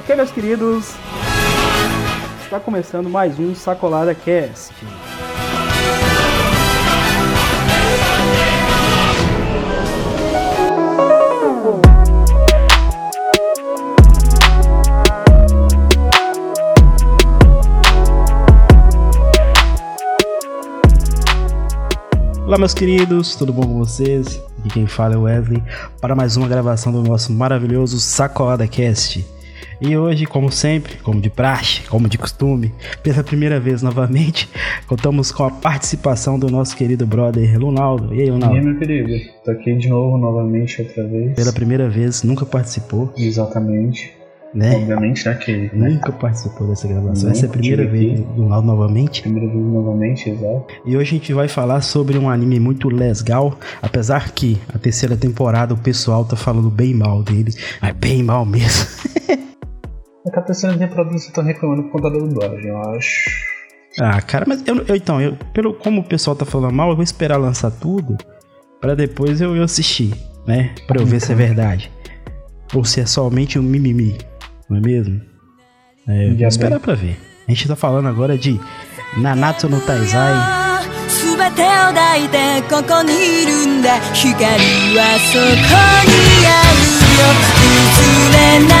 Ok, meus queridos, está começando mais um Sacolada Cast. Olá, meus queridos, tudo bom com vocês? Aqui quem fala é o Wesley para mais uma gravação do nosso maravilhoso Sacolada Cast. E hoje, como sempre, como de praxe, como de costume, pela primeira vez novamente, contamos com a participação do nosso querido brother Lunaldo. E aí, E Lunaldo? aí, meu querido? Tô aqui de novo, novamente, outra vez. Pela primeira vez, nunca participou, Exatamente. Né? Obviamente, né? Que né? Nunca participou dessa gravação. Nunca Essa é a primeira vez aqui. do Lunaldo novamente. primeira vez novamente, exato. E hoje a gente vai falar sobre um anime muito legal, apesar que a terceira temporada o pessoal tá falando bem mal dele, mas bem mal mesmo. É que a terceira temporada vocês estão reclamando por conta da dublagem, eu acho. Ah, cara, mas eu, eu- então, eu, pelo como o pessoal tá falando mal, eu vou esperar lançar tudo pra depois eu, eu assistir, né? Pra eu ver se é verdade. Ou se é somente um mimimi, não é mesmo? É, eu Já vou esperar pra ver. A gente tá falando agora de Nanatsu no Taizai 全てを抱いてここにいるんだ光はそこにあるよ譲れない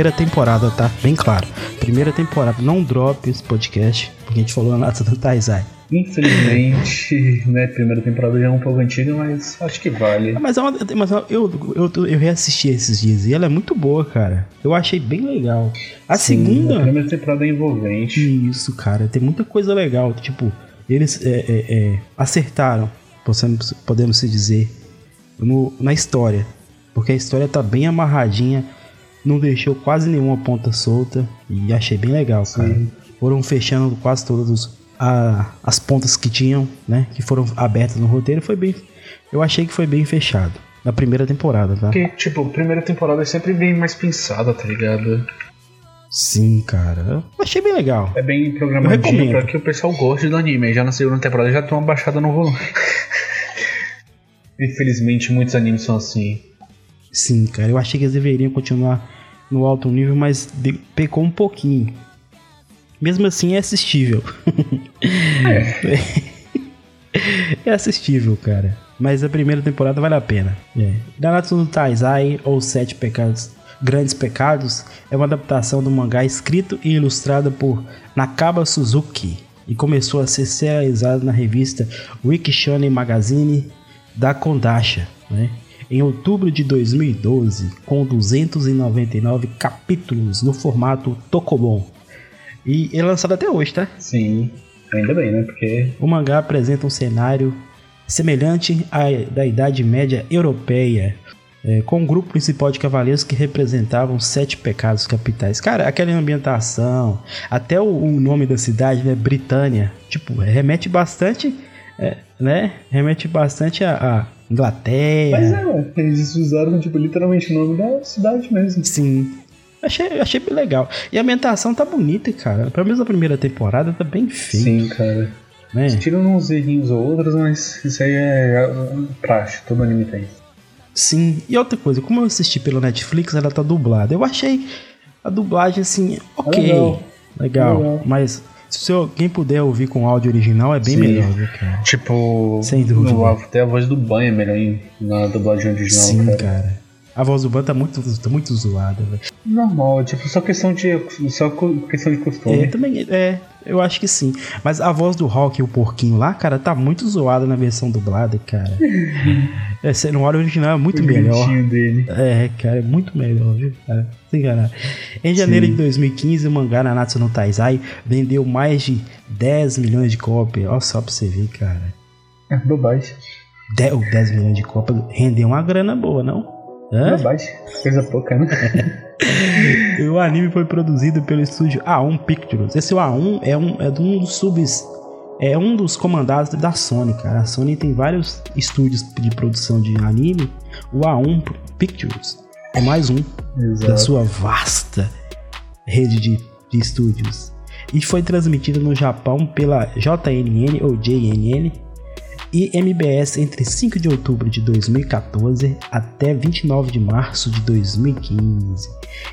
Primeira temporada, tá? Bem claro. Primeira temporada. Não drop esse podcast, porque a gente falou Nanatsu no Taizai. Infelizmente, né? Primeira temporada já é um pouco antiga, mas acho que vale. Ah, Mas, é uma, mas eu, eu, eu, eu reassisti esses dias e ela é muito boa, cara. Eu achei bem legal. A Sim, A segunda. primeira temporada é envolvente. Isso, cara. Tem muita coisa legal. Tipo, eles é, é, é, acertaram, podemos, podemos se dizer, no, na história. Porque a história tá bem amarradinha. Não deixou quase nenhuma ponta solta. E achei bem legal, cara. Sim. Foram fechando quase todas os- a- as pontas que tinham, né? Que foram abertas no roteiro. Foi bem. Eu achei que foi bem fechado. Na primeira temporada, tá? Porque, tipo, primeira temporada é sempre bem mais pensada, tá ligado? Sim, cara. Eu achei bem legal. É bem programadinho pra que o pessoal goste do anime. Já na segunda temporada já tem uma baixada no volume. Infelizmente, muitos animes são assim. Sim, cara. Eu achei que eles deveriam continuar no alto nível, mas pecou um pouquinho. Mesmo assim, é assistível. É. assistível, cara. Mas a primeira temporada vale a pena. É. Nanatsu no Taizai, ou Sete Pecados, Grandes Pecados, é uma adaptação do mangá escrito e ilustrado por Nakaba Suzuki e começou a ser serializado na revista Wiki Shonen Magazine da Kondasha, né? Em outubro de 2012, com 299 capítulos no formato Tokobon. E é lançado até hoje, tá? Sim, ainda bem, né? Porque O mangá apresenta um cenário semelhante à da Idade Média Europeia, é, com um grupo principal de cavaleiros que representavam sete pecados capitais. Cara, aquela ambientação, até o, o nome da cidade, né, Britânia, tipo, remete bastante, é, né, remete bastante a Inglaterra. Mas é, ué, eles usaram, tipo, literalmente o nome da cidade mesmo. Sim. Achei, achei bem legal. E a ambientação tá bonita, cara. Pelo menos a primeira temporada tá bem feita, Sim, cara. né? Tiram uns errinhos ou outros, mas isso aí é é, praxe, todo anime tem. Sim, e outra coisa, como eu assisti pelo Netflix, ela tá dublada. Eu achei a dublagem assim, ok, legal. legal, Legal. mas se alguém puder ouvir com áudio original, é bem Sim. melhor, cara? Tipo, Sem dúvida. no- até a voz do banho é melhor em- na dublagem original, Sim, cara. cara. A voz do Ban tá muito, tá muito zoada, velho. Normal, tipo, só questão de. Só questão de É, costume. também, é, eu acho que sim. Mas a voz do Hulk e o porquinho lá, cara, tá muito zoada na versão dublada, cara. é, no áudio original é muito o melhor. dele. É, cara, é muito melhor, viu, cara? Sem enganar. Em janeiro Sim. de 2015, o mangá Nanatsu no Taizai vendeu mais de 10 milhões de cópias. Olha só pra você ver, cara. É bobagem. 10, ou 10 milhões de cópias rendeu uma grana boa, não? Hã? Bobagem. Coisa pouca, né? O anime foi produzido pelo estúdio A1 Pictures. Esse A1 é um, é um dos subs. É um dos comandados da Sony, cara. A Sony tem vários estúdios de produção de anime. O A1 Pictures é mais um da Exato. sua vasta rede de, de estúdios. E foi transmitido no Japão pela JNN ou JNN e MBS entre 5 de outubro de 2014 até 29 de março de 2015.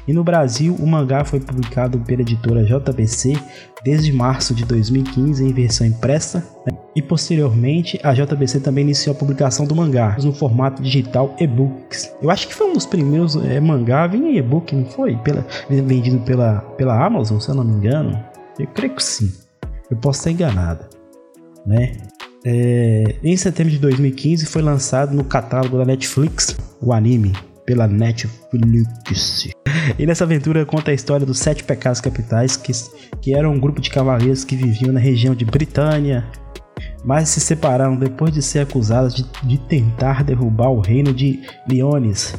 E no Brasil, o mangá foi publicado pela editora JBC desde março de 2015 em versão impressa né? e posteriormente a JBC também iniciou a publicação do mangá no formato digital e-books. Eu acho que foi um dos primeiros é, mangá a vir em e-book, não foi? Pela, vendido pela, pela Amazon, se eu não me engano. Eu creio que sim. Eu posso estar enganado, né? É, em setembro de 2015 foi lançado no catálogo da Netflix o anime pela Netflix. E nessa aventura conta a história dos sete pecados capitais, que, que eram um grupo de cavaleiros que viviam na região de Britânia, mas se separaram depois de ser acusados de, de tentar derrubar o reino de Leones.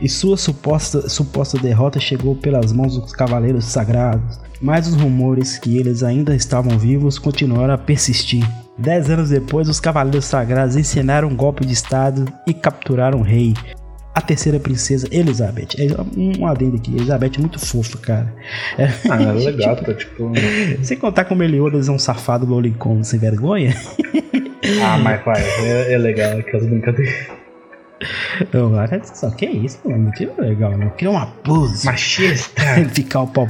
E sua suposta, suposta derrota chegou pelas mãos dos cavaleiros sagrados, mas os rumores que eles ainda estavam vivos continuaram a persistir. Dez anos depois, os cavaleiros sagrados ensinaram um golpe de estado e capturaram o rei, a terceira princesa Elizabeth. É um adendo aqui, Elizabeth é muito fofa, cara. Ah, é legal, tá tipo. sem contar como Meliodas é um safado lolicon sem vergonha. Ah, mas vai, é, é legal aquelas brincadeiras. Eu, cara, só que isso, mano, que legal, não. Que é um abuso. Machista! ficar pau...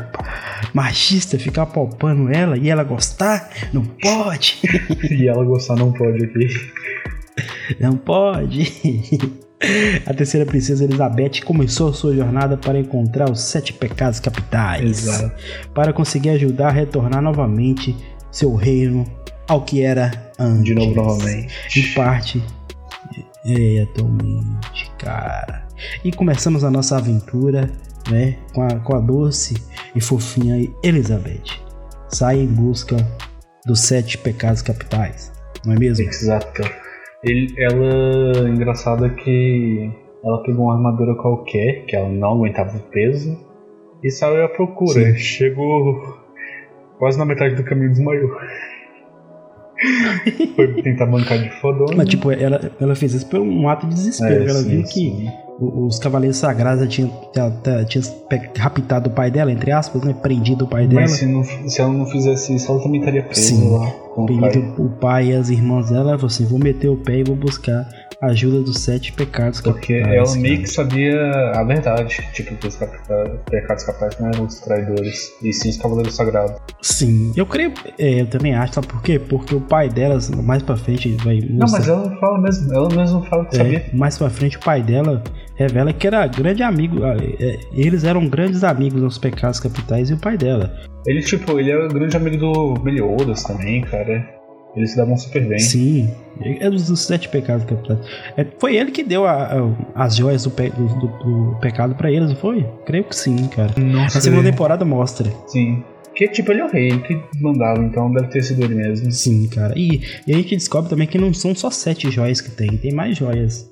Machista, ficar palpando ela e ela gostar? Não pode. e ela gostar não pode aqui. Não pode. A terceira princesa Elizabeth começou sua jornada para encontrar os sete pecados capitais. Exato. Para conseguir ajudar a retornar novamente seu reino ao que era antes. De novo, novamente. De parte. É, atualmente, cara. E começamos a nossa aventura, né? Com a, com a doce e fofinha Elizabeth. Sai em busca dos sete pecados capitais. Não é mesmo? Exato. Ele, ela, engraçado é que ela pegou uma armadura qualquer, que ela não aguentava o peso, e saiu à procura. Sim. Chegou quase na metade do caminho desmaiou. Foi tentar bancar de fodona. Mas, tipo, ela, ela fez isso por um ato de desespero. É, ela sim, viu que sim. o- os cavaleiros sagrados já tinham, já- pe- raptado o pai dela, entre aspas, né? Prendido o pai dela. Mas se, não, se ela não fizesse isso, ela também estaria presa Sim. lá o pai. O pai e as irmãs dela. Ela falou assim: vou meter o pé e vou buscar ajuda dos sete pecados Porque capitais. ela meio que sabia a verdade. Tipo, que os pecados capazes não eram os traidores, e sim os cavaleiros sagrados. Sim, eu creio, é, eu também acho, sabe por quê? Porque o pai delas, mais pra frente, vai Não, mostrar- mas ela fala mesmo. Ela mesma fala que sabia. É, mais pra frente, o pai dela revela que era grande amigo. ah, é, Eles eram grandes amigos nos pecados capitais e o pai dela. Ele, tipo, ele era grande amigo do Meliodas também, cara. Eles se davam super bem. Sim, é dos, dos sete pecados capitais. É, foi ele que deu a- a- as joias do, pe- do- do- do pecado pra eles, não foi? Creio que sim, cara. Na sei. segunda temporada mostra. Sim. Porque, tipo, ele é o rei, ele que mandava, então deve ter sido ele mesmo. Sim, cara. E, e a gente descobre também que não são só sete joias que tem, tem mais joias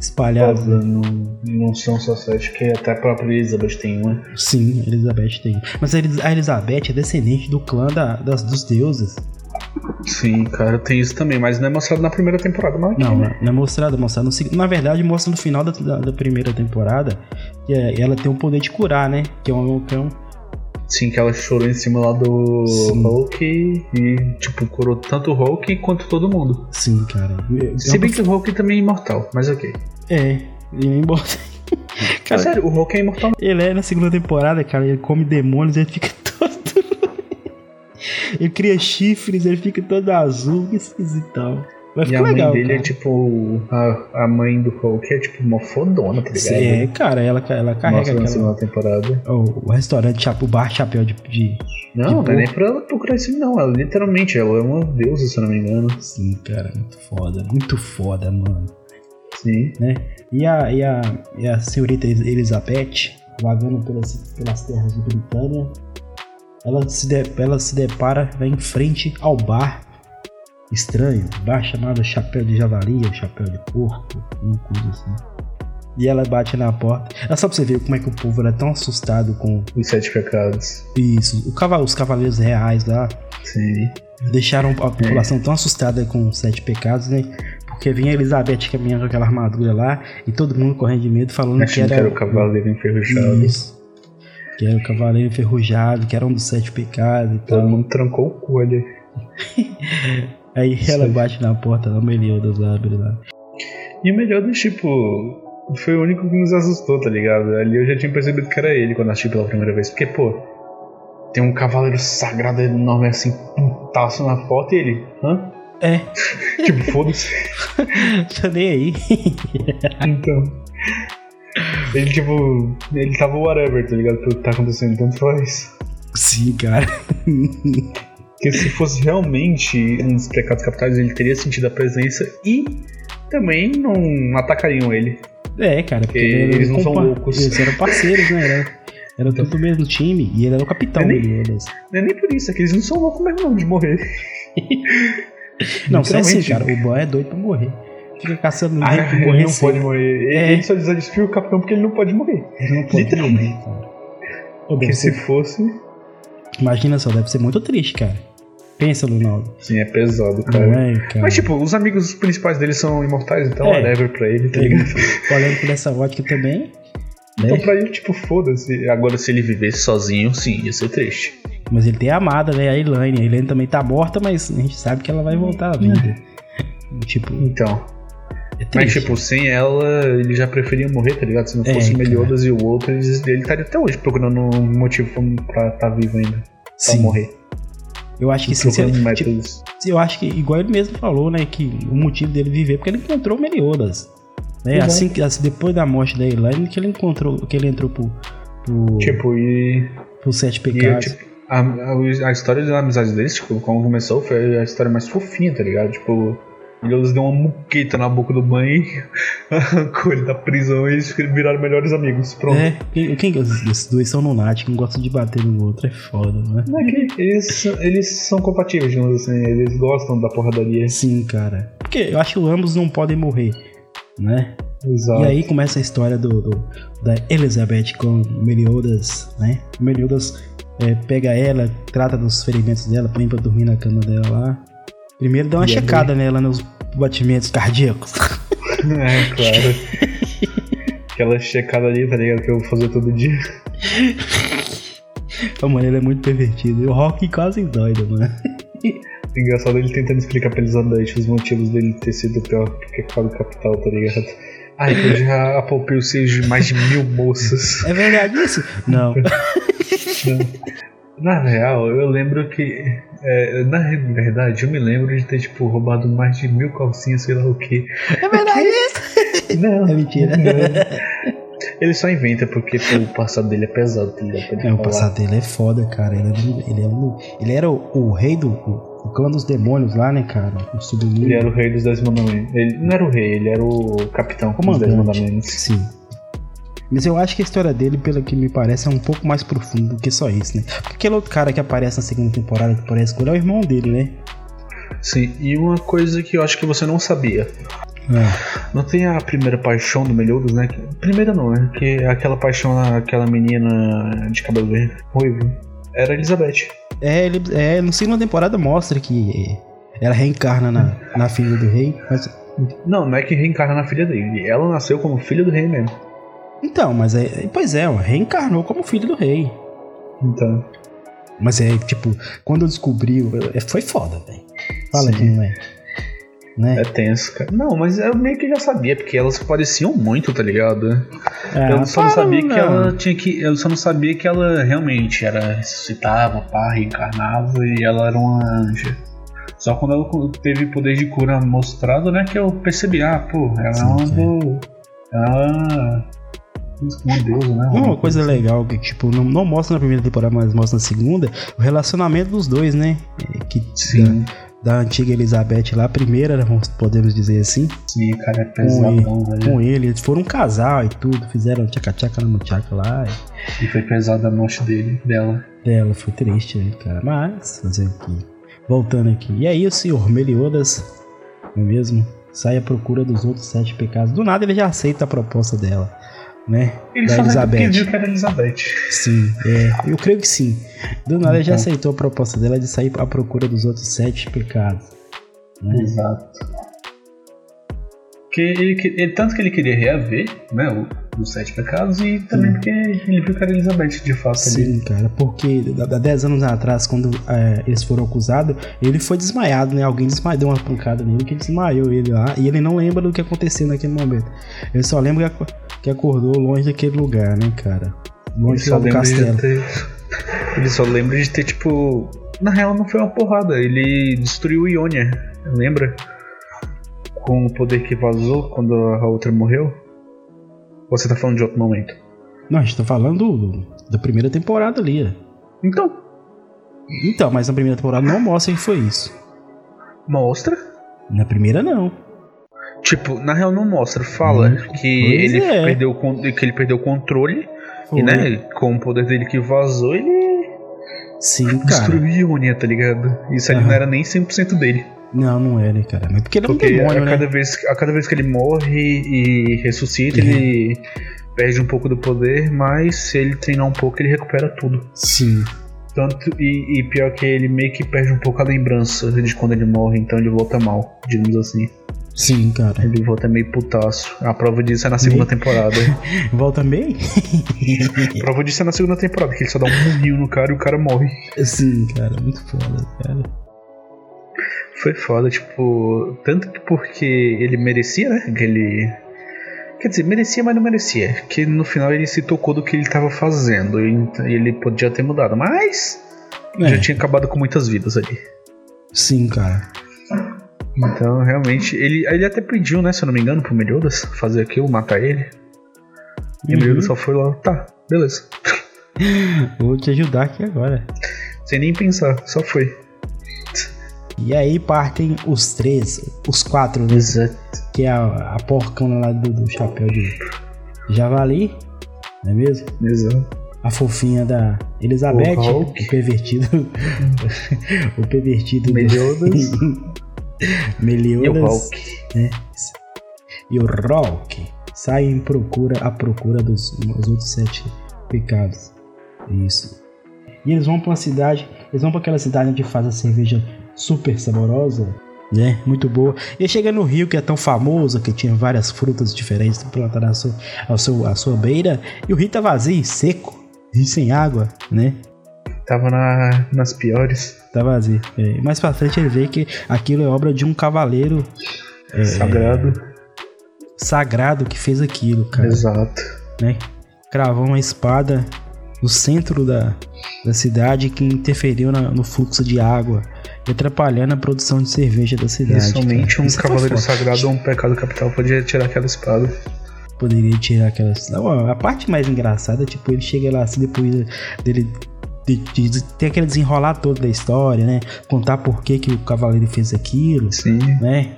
espalhadas. Óbvio, não, não são só sete, que até a própria Elizabeth tem uma. Sim, Elizabeth tem. Mas a a Elizabeth é descendente do clã da- das, dos deuses. Sim, cara, tem isso também, mas não é mostrado na primeira temporada, não. Não, não é mostrado, é mostrado no segundo. Na verdade, mostra no final da, da- da primeira temporada que é- ela tem o poder de curar, né? Que é um. Que é um Sim, que ela chorou em cima lá do Sim. Hulk e, tipo, curou tanto o Hulk quanto todo mundo. sim, cara. Se bem que o Hulk também é imortal, mas ok. É, ele é embora. É Cara, sério, o Hulk é imortal. ele é na segunda temporada, cara, ele come demônios, ele fica. ele cria chifres, ele fica todo azul, que esquisitão. Vai E a mãe legal. dele cara. é tipo. A, a mãe do Hulk é tipo uma fodona, tá ligado? É, cara, ela, ela carrega na aquela. temporada. O, o restaurante, o bar chapéu de, de. Não, Que não é nem pra ela procurar isso, não. Ela literalmente, ela é uma deusa, se eu não me engano. Sim, cara, muito foda, muito foda, mano. Sim. E a, e a, e a senhorita Elizabeth, vagando pelas, pelas terras de Britânia, ela se, de, ela se depara vai em frente ao bar estranho, bar chamado Chapéu de Javali ou Chapéu de Porco, uma coisa assim. E ela bate na porta. É só pra você ver como é que o povo era tão assustado com Os sete pecados. isso. O cavalo, os cavaleiros reais lá Sim. deixaram a população tão assustada com os sete pecados, né? Porque vinha a Elizabeth caminhando com aquela armadura lá e todo mundo correndo de medo falando que era, que era o cavaleiro enferrujado. Isso. Que era o cavaleiro enferrujado, que era um dos sete pecados e Todo tal. mundo trancou o cu ali. Aí ela Sim. bate na porta da Meliodas abre lá. E o melhor do tipo. Foi o único que nos assustou, tá ligado? Ali eu já tinha percebido que era ele quando assisti pela primeira vez. Porque, pô, tem um cavaleiro sagrado enorme assim, putaço na porta e ele. Hã? É, Tipo, foda-se. tô nem aí. Então. Ele, tipo. Ele tava whatever, tá ligado? Pelo que tá acontecendo. Tanto faz. Sim, cara. Porque se fosse realmente um dos pecados capitais, ele teria sentido a presença e também não atacariam ele. É, cara, porque Porque ele era eles não são loucos. Eles eram parceiros, né? Era, era tudo do mesmo time e ele era o capitão É nem- Meliodas. Não é nem por isso, é que eles não são loucos mesmo não de morrer. Não, é assim, cara. O boy é doido pra morrer. Fica caçando Ah, ele não pode morrer. Ele- É. Ele só desafia o capitão porque ele não pode morrer. Ele não pode Literalmente. morrer, Porque se fosse. Imagina só, deve ser muito triste, cara. Pensa, Lunaldo. Sim, é pesado, cara. é, cara? Mas tipo, os amigos principais dele são imortais, então É. whatever pra ele, tá Ele- ligado? olhando por essa ótica também, Então né? pra ele, tipo, foda-se. Agora se ele vivesse sozinho, sim, ia ser triste. Mas ele tem a amada, né? A Elaine. A Elaine também tá morta, mas a gente sabe que ela vai voltar à vida. Tipo, Então. É Mas, tipo, sem ela, ele já preferia morrer, tá ligado? Se não É, fosse o cara. Meliodas e o outro, ele estaria até hoje procurando um motivo pra estar vivo ainda. Pra Sim. morrer. Eu acho que ele- tipo, eu acho que, igual ele mesmo falou, né? Que o motivo dele viver é porque ele encontrou o Meliodas. Né? Assim, que- assim, depois da morte da Elaine, que ele encontrou, que ele entrou pro, pro, Tipo, e. pro Sete e Pecados. tipo, a, a, a história da amizade deles, tipo, como começou, foi a história mais fofinha, tá ligado? Tipo. Eles deu uma muqueta na boca do banho, arrancou ele da prisão e eles viraram melhores amigos. Pronto. É, quem, quem esses dois são lunáticos, gostam de bater no outro, é foda, né? Não é que eles, eles são compatíveis, digamos assim, eles gostam da porradaria. Sim, cara. Porque eu acho que ambos não podem morrer, né? Exato. E aí começa a história do, do- da Elizabeth com Meliodas, né? Meliodas é, pega ela, trata dos ferimentos dela, põe pra dormir na cama dela lá. Primeiro dá uma E aí? checada nela nos batimentos cardíacos. É, claro. Aquela checada ali, tá ligado? Que eu vou fazer todo dia. A mano, ele é muito pervertido. E o Rock quase doido, mano. Engraçado ele tentando explicar pra Elizabeth os motivos dele ter sido o pior pecado capital, tá ligado? Ai, que eu já apalpei os seios de mais de mil moças. É verdade isso? Não. Na real, eu lembro que. é, na verdade, eu me lembro de ter, tipo, roubado mais de mil calcinhas, sei lá o que. É verdade isso? Não. É mentira. não. Ele só inventa porque pô, o passado dele é pesado, tá É, o passado dele é foda, cara. Ele, é, ele, é um- ele era o, o rei do o, o clã dos demônios lá, né, cara? O submundo. Ele era o rei dos Dez Mandamentos. Ele não era o rei, ele era o capitão dos Dez Comandante. Mandamentos. Sim. Mas eu acho que a história dele, pelo que me parece, é um pouco mais profundo do que só isso, né? Porque aquele outro cara que aparece na segunda temporada, que parece ele, é o irmão dele, né? Sim, e uma coisa que eu acho que você não sabia. É. Não tem a primeira paixão do Meliodas, né? Que- Primeira não, é que é aquela paixão naquela menina de cabelo verde, ruivo. Era a Elizabeth. É, ele, é, no segunda temporada mostra que ela reencarna na, na filha do rei. Mas, Não, não é que reencarna na filha dele. Ela nasceu como filha do rei mesmo. Então, mas é. Pois é, ela reencarnou como filho do rei. Então. Mas é, tipo, quando eu descobri, é, foi foda, velho. Fala que não é. Né? É tenso, cara. Não, mas eu meio que já sabia, porque elas pareciam muito, tá ligado? Ah, eu só não sabia que não. ela tinha que. Eu só não sabia que ela realmente era ressuscitava, pá, reencarnava e ela era uma anja. Só quando ela teve poder de cura mostrado, né, que eu percebi, ah, pô, ela Sim, é uma do. Ela. Uma deusa, né? Uma coisa legal que, tipo, não, não mostra na primeira temporada, mas mostra na segunda, o relacionamento dos dois, né? É, Que Sim, da, da antiga Elizabeth lá, a primeira, né, podemos dizer assim, sim, cara, é com pesadão, ele, velho. com ele. Eles foram um casal e tudo, fizeram tchaca-tchaca na muchaca lá. E foi pesada a morte dele, dela. E ela foi triste, né, cara? Mas, fazer aqui. Voltando aqui. E aí, o senhor Meliodas, não é mesmo? sai à procura dos outros sete pecados. Do nada ele já aceita a proposta dela, né? Ele da só Elizabeth. viu que era Elizabeth. Sim, é, eu creio que sim. Do nada ele já Então. aceitou a proposta dela de sair à procura dos outros sete pecados. Né? Exato. Que ele, que- ele- tanto que ele queria reaver, né, o- os sete pecados, e também Sim. porque ele viu que era Elizabeth de fato ali. Sim, cara, porque há 10 anos atrás, quando é, eles foram acusados, ele foi desmaiado, né? Alguém desmaiou, deu uma pancada nele que desmaiou ele lá. E ele não lembra do que aconteceu naquele momento. Ele só lembra que ac- que acordou longe daquele lugar, né, cara? Longe do castelo. ter, ele só lembra de ter, tipo. Na real, não foi uma porrada. Ele destruiu Ionia, lembra? Com o poder que vazou quando a outra morreu? Ou você tá falando de outro momento? Não, a gente tá falando do- da primeira temporada ali. ó. Então, Então, mas na primeira temporada não mostra que foi isso. mostra. Na primeira, não. Tipo, na real não mostra, fala Hum, que ele, é. perdeu, que ele perdeu o controle Foi. e, né, com o poder dele que vazou, ele Sim, cara. destruiu Ionia, tá ligado? Isso ali Aham. não era nem 100% dele. Não, não é, né, cara? Mas porque ele é um Porque demônio, a, né? cada vez, a cada vez que ele morre e ressuscita, Uhum. ele perde um pouco do poder, mas se ele treinar um pouco, ele recupera tudo. Sim. Tanto, e, e pior que ele meio que perde um pouco a lembrança de quando ele morre, então ele volta mal, digamos assim. Sim, cara. Ele volta meio putaço. A prova disso é na segunda Meio? temporada. Volta bem? A prova disso é na segunda temporada, que ele só dá um murrinho no cara e o cara morre. Sim, cara. Muito foda, cara. Foi foda, tipo. Tanto que porque ele merecia, né? Que ele. Quer dizer, merecia, mas não merecia. Que no final ele se tocou do que ele tava fazendo. E ele podia ter mudado. Mas. É, Já tinha acabado com muitas vidas ali. Sim, cara. Então, realmente. Ele, ele até pediu, né? Se eu não me engano, pro Meliodas fazer aquilo, matar ele. E o Uhum. Meliodas só foi lá. Tá, beleza. Vou te ajudar aqui agora. Sem nem pensar, só foi. E aí partem os três, os quatro, né? Exato. Que é a, a lá do, do chapéu de javali, não é mesmo? Exato. A fofinha da Elizabeth, O o, pervertido. o pervertido Meliodas. do E o Meliodas Hulk. e o Rock saem em procura, à procura dos os outros sete pecados. Isso. E eles vão pra uma cidade, eles vão pra aquela cidade onde faz a cerveja super saborosa, né? Muito boa. E chega no rio que é tão famoso, que tinha várias frutas diferentes plantadas à sua, ao seu, à sua beira, e o rio tá vazio, seco, e sem água, né? Tava na, nas piores. Tá vazio. É, mais pra frente ele vê que aquilo é obra de um cavaleiro É. Sagrado. sagrado que fez aquilo, cara. Exato. né? Cravou uma espada no centro da, da cidade que interferiu na- no fluxo de água e atrapalhando a produção de cerveja da cidade. E somente cara. um Isso foi cavaleiro sagrado ou um pecado capital podia tirar aquela espada. Poderia tirar aquelas. Não, a parte mais engraçada, tipo, ele chega lá assim depois dele. De, de- de ter aquele desenrolar todo da história, né? Contar por que, que o cavaleiro fez aquilo. Sim. né?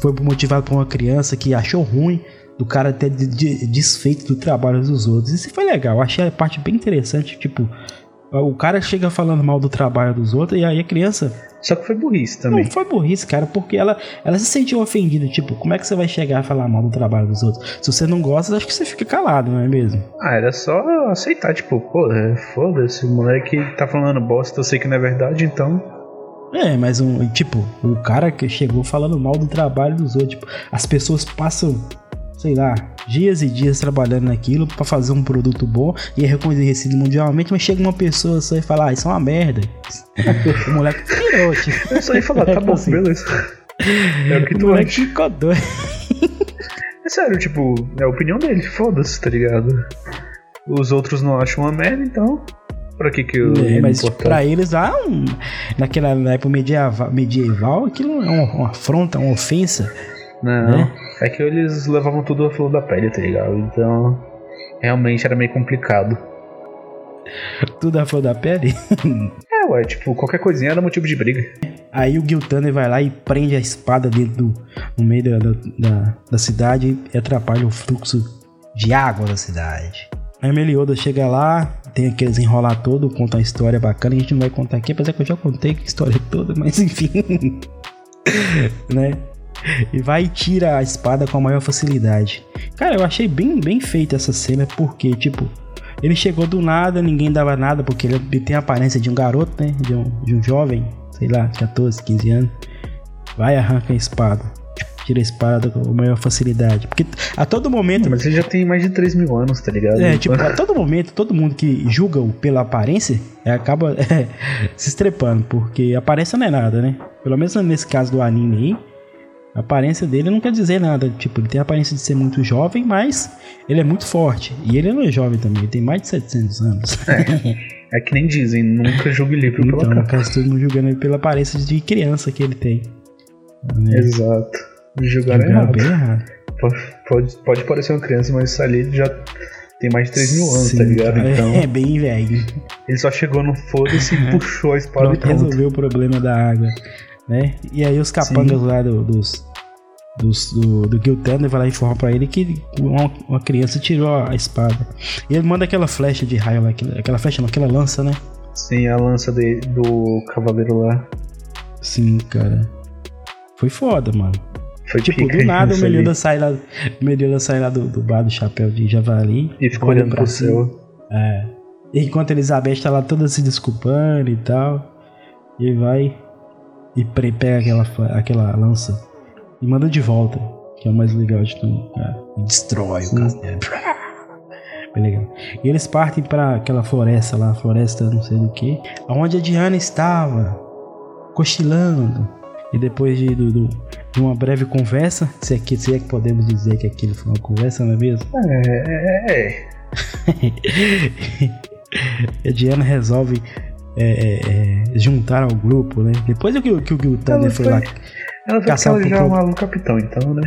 Foi motivado por uma criança que achou ruim do cara ter de- de- desfeito do trabalho dos outros. Isso foi legal, eu achei a parte bem interessante. Tipo, o cara chega falando mal do trabalho dos outros e aí a criança. Só que foi burrice também. Não foi burrice, cara, porque ela, ela se sentiu ofendida. Tipo, como é que você vai chegar a falar mal do trabalho dos outros? Se você não gosta, acho que você fica calado, não é mesmo? Ah, era só aceitar, tipo, pô, é, foda-se, o moleque tá falando bosta, eu sei que não é verdade, então. É, mas um, tipo, o cara que chegou falando mal do trabalho dos outros, tipo, as pessoas passam, sei lá, dias e dias trabalhando naquilo pra fazer um produto bom e é reconhecido mundialmente, mas chega uma pessoa só e fala, ah, isso é uma merda. o moleque pirou, tipo. Eu só ia falar, tá bom, Assim. beleza. É o que O tu moleque acha. ficou doido. É sério, tipo, é a opinião dele, foda-se, tá ligado? Os outros não acham uma merda, então. Pra que que eu. É, mas tipo, importar? pra eles lá, um, naquela na época medieval, medieval aquilo é uma, uma afronta, uma ofensa. Não, né? É que eles levavam tudo a flor da pele, tá ligado? Então. Realmente era meio complicado. Tudo a flor da pele. É, ué, tipo, qualquer coisinha era motivo de briga. Aí o Giltander vai lá e prende a espada dentro do no meio da, da, da- da cidade e atrapalha o fluxo de água da cidade. Aí Meliodas chega lá, tem aqueles enrolar todo, conta uma história bacana, a gente não vai contar aqui, apesar que eu já contei a história toda, mas enfim. né? e vai e tira a espada com a maior facilidade. Cara, eu achei bem, bem feita essa cena, porque, tipo, ele chegou do nada, ninguém dava nada, porque ele tem a aparência de um garoto, né? De um, de um jovem, sei lá, 14, 15 anos. Vai e arranca a espada. Tira a espada com a maior facilidade. Porque a todo momento. Mas ele já tem mais de 3 mil anos, tá ligado? É, tipo, a todo momento, todo mundo que julga pela aparência é, acaba é, se estrepando, porque aparência não é nada, né? Pelo menos nesse caso do anime aí, a aparência dele não quer dizer nada. Tipo, ele tem a aparência de ser muito jovem, mas ele é muito forte. E ele não é jovem também, ele tem mais de 700 anos. É, é que nem dizem, nunca julgue livro então, pela capa. caso, todo mundo julgando ele pela aparência de criança que ele tem. Né? Exato. Julgaram Julgaram errado. bem errado. Pode, pode, pode parecer uma criança, mas ali já tem mais de 3 mil anos, Sim, tá ligado? cara, Então, É bem velho. ele só chegou no foda-se e puxou a espada e Pronto, pronto. resolveu o problema da água, né? E aí os capangas lá do- dos, dos do, do Gil Thunder vai lá e informa pra ele que uma, uma criança tirou a espada. E ele manda aquela flecha de raio lá, aquela, aquela flecha não, aquela lança, né? Sim, a lança de- do cavaleiro lá. Sim, cara. Foi foda, mano. Foi Tipo, do nada o isso ali. Melioda sai lá, o Melioda sai lá do, do bar do chapéu de javali. E ficou olhando pro cima. céu. É. Enquanto a Elizabeth tá lá toda se desculpando e tal. E vai e pega aquela, aquela lança e manda de volta. Que é o mais legal de tudo, cara. Destrói o castelo. Bem legal. E eles partem pra aquela floresta lá, floresta não sei do que. Onde a Diana estava. Cochilando. E depois de, do- do- de uma breve conversa, se é, que, se é que podemos dizer que aquilo foi uma conversa, não é mesmo? É, é, é. a Diana resolve é, é, é, juntar ao grupo, né? Depois que, o- que o Gil Thunder foi foi- lá. Ela foi Caçar ela já amava o capitão, então, né?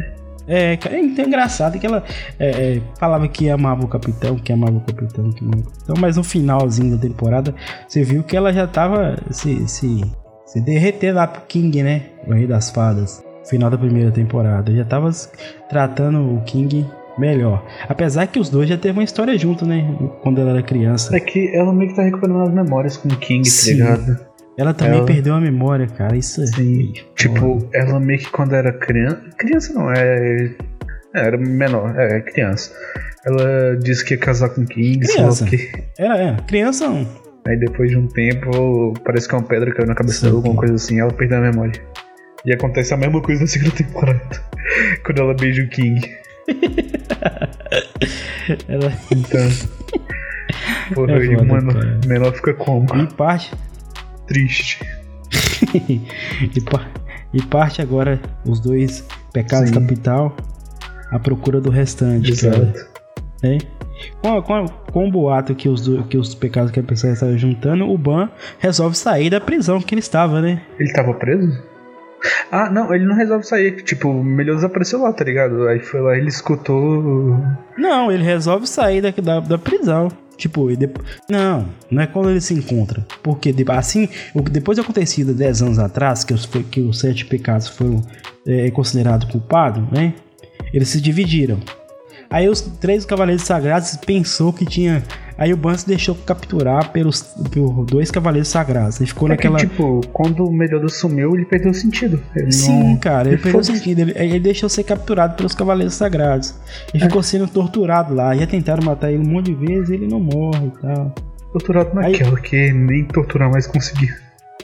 É, é então é engraçado que ela é, é, falava que amava o capitão, que amava o capitão, que amava o capitão, mas no finalzinho da temporada você viu que ela já tava se, se, se derretendo lá pro King, né? O Rei das Fadas. Final da primeira temporada. Já tava tratando o King melhor. Apesar que os dois já teve uma história junto, né? Quando ela era criança. É que ela meio que tá recuperando as memórias com o King, Sim. tá ligado? Ela também Ela- perdeu a memória, cara. Isso é. Sim. Tipo, ela meio que quando era criança. Criança não, é. é, era menor, é, é criança. Ela disse que ia casar com o King, Criança. o quê. Era, é, criança não. Aí depois de um tempo, parece que uma pedra caiu na cabeça dela, alguma coisa assim, ela perdeu a memória. E acontece a mesma coisa na segunda temporada. quando ela beija o King. Ela Então. Porra, É foda, mano, cara. menor fica como? e parte. Triste. e, pa- e parte agora os dois pecados Sim. capital à procura do restante, cara. Exato. né? Com, a- com, a- com o boato que os, do- que os pecados capitais estavam juntando, o Ban resolve sair da prisão que ele estava, né? Ele tava preso? Ah, não, ele não resolve sair. Tipo, o Melhor desapareceu lá, tá ligado? Aí foi lá, ele escutou. Não, ele resolve sair da, da, da prisão. Tipo, e depo- não, não é quando ele se encontra. Porque assim, o que depois do acontecido 10 anos atrás, que os, que os sete pecados foram é, considerados culpados, né? Eles se dividiram. Aí os três cavaleiros sagrados pensou que tinha. Aí o Ban se deixou capturar pelos por dois cavaleiros sagrados. Ele ficou É que, naquela. tipo, quando o Melhor sumiu, ele perdeu o sentido. Ele Sim, não... cara, ele perdeu o sentido. Ele, ele deixou ser capturado pelos Cavaleiros Sagrados. E É. ficou sendo torturado lá. Já tentaram matar ele um monte de vezes e ele não morre e tal. Torturado Aí- naquela, que nem torturar mais conseguia.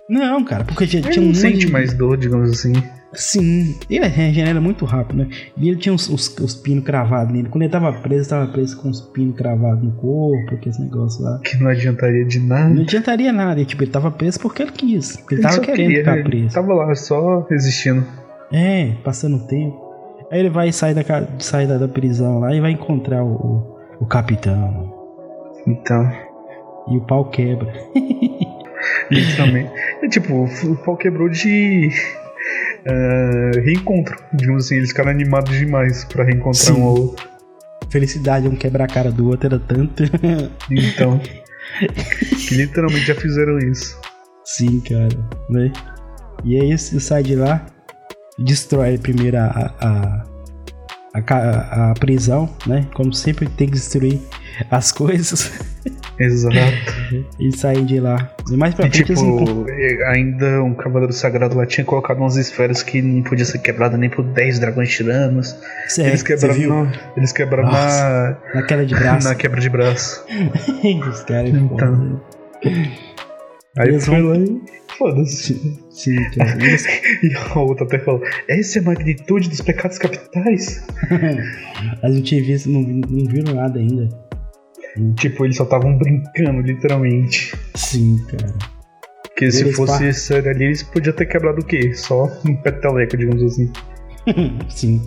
Não, cara, porque já Ele tinha um não sente de... mais dor, digamos assim. Sim, ele regenera muito rápido, né? E ele tinha os, os, os pinos cravados nele. Quando ele tava preso, tava preso com os pinos cravados no corpo, que esse negócio lá. Que não adiantaria de nada. Não adiantaria nada. E, tipo, ele tava preso porque ele quis. Porque ele tava querendo queria, ficar ele preso. Tava lá só resistindo. É, passando o tempo. Aí ele vai sair da, sair da, da prisão lá e vai encontrar o, o, o capitão. Então, E o pau quebra. literalmente. é tipo, o pau quebrou de. Ah, reencontro. Digamos assim, eles ficaram animados demais pra reencontrar Sim. um ao outro. Felicidade, um quebrar a cara do outro era tanto. Então. que literalmente já fizeram isso. Sim, cara. Né? E aí ele sai de lá, destrói primeiro a, a, a, a prisão, né? Como sempre tem que destruir as coisas. Exato. e sair de lá. E mais pra E, frente tipo, eles eh, ainda um Cavaleiro Sagrado lá tinha colocado umas esferas que não podia ser quebrada nem por 10 dragões tiranos. Cê- eles cê quebraram, viu? na, eles quebraram Nossa. na, Na queda de braço. na quebra de braço. Os caras é Então. Aí Eles foi vão- lá e foda-se. Sim, cara. Eles- E a outra até falou: essa é a magnitude dos pecados capitais? A gente viu, não, não viram nada ainda. Tipo, eles só estavam brincando, literalmente. Sim, cara. Porque se Eles fosse par- sério ali, eles podiam ter quebrado o quê? Só um peteleco, digamos assim. Sim.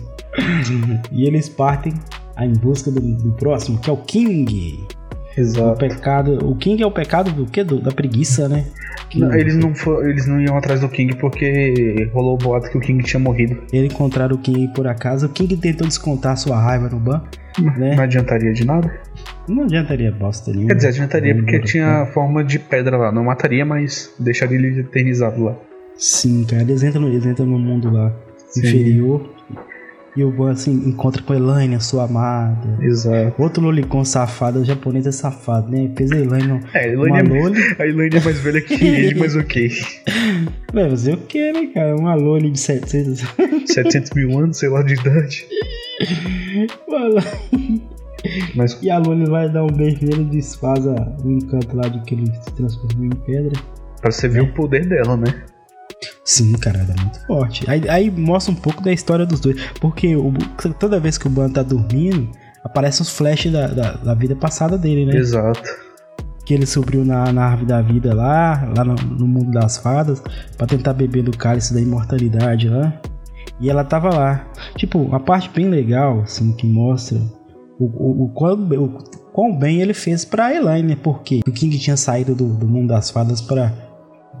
E eles partem em busca do, do próximo, que é o King. O Exato. pecado. O King é o pecado do quê? Do- da preguiça, né? Não, eles, não for, eles não iam atrás do King porque rolou o boato que o King tinha morrido. Eles encontraram o King por acaso. O King tentou descontar sua raiva no ban, né? Não adiantaria de nada. Não adiantaria bosta nenhuma. Quer dizer, adiantaria porque tinha forma de pedra lá. Não mataria, mas deixaria ele eternizado lá. Sim, cara. Eles entram, eles entram no mundo lá Sim. inferior. E o Ban assim, encontra com a Elaine, a sua amada. Exato. Outro lolicon safado, o japonês é safado, né? Fez a Elaine É, a Elaine, é, loli. a Elaine é mais velha que ele, mas ok. Vai fazer o que, né, cara? Uma loli de 700. 700 mil anos, sei lá, de idade. Mano, Mas E a Loli vai dar um beijo nele e desfaz a- o encanto lá de que ele se transformou em pedra. pra você ver o poder dela, né? Sim, cara, ela é muito forte. Aí, aí mostra um pouco da história dos dois. Porque o- toda vez que o Ban tá dormindo, aparecem os flashes da, da, da vida passada dele, né? Exato. Que ele subiu na, na árvore da vida lá, lá no, no mundo das fadas, pra tentar beber do cálice da imortalidade lá. E ela tava lá. Tipo, uma parte bem legal, assim, que mostra o, o, o, quão, o quão bem ele fez pra Elaine, porque o King tinha saído do, do mundo das fadas pra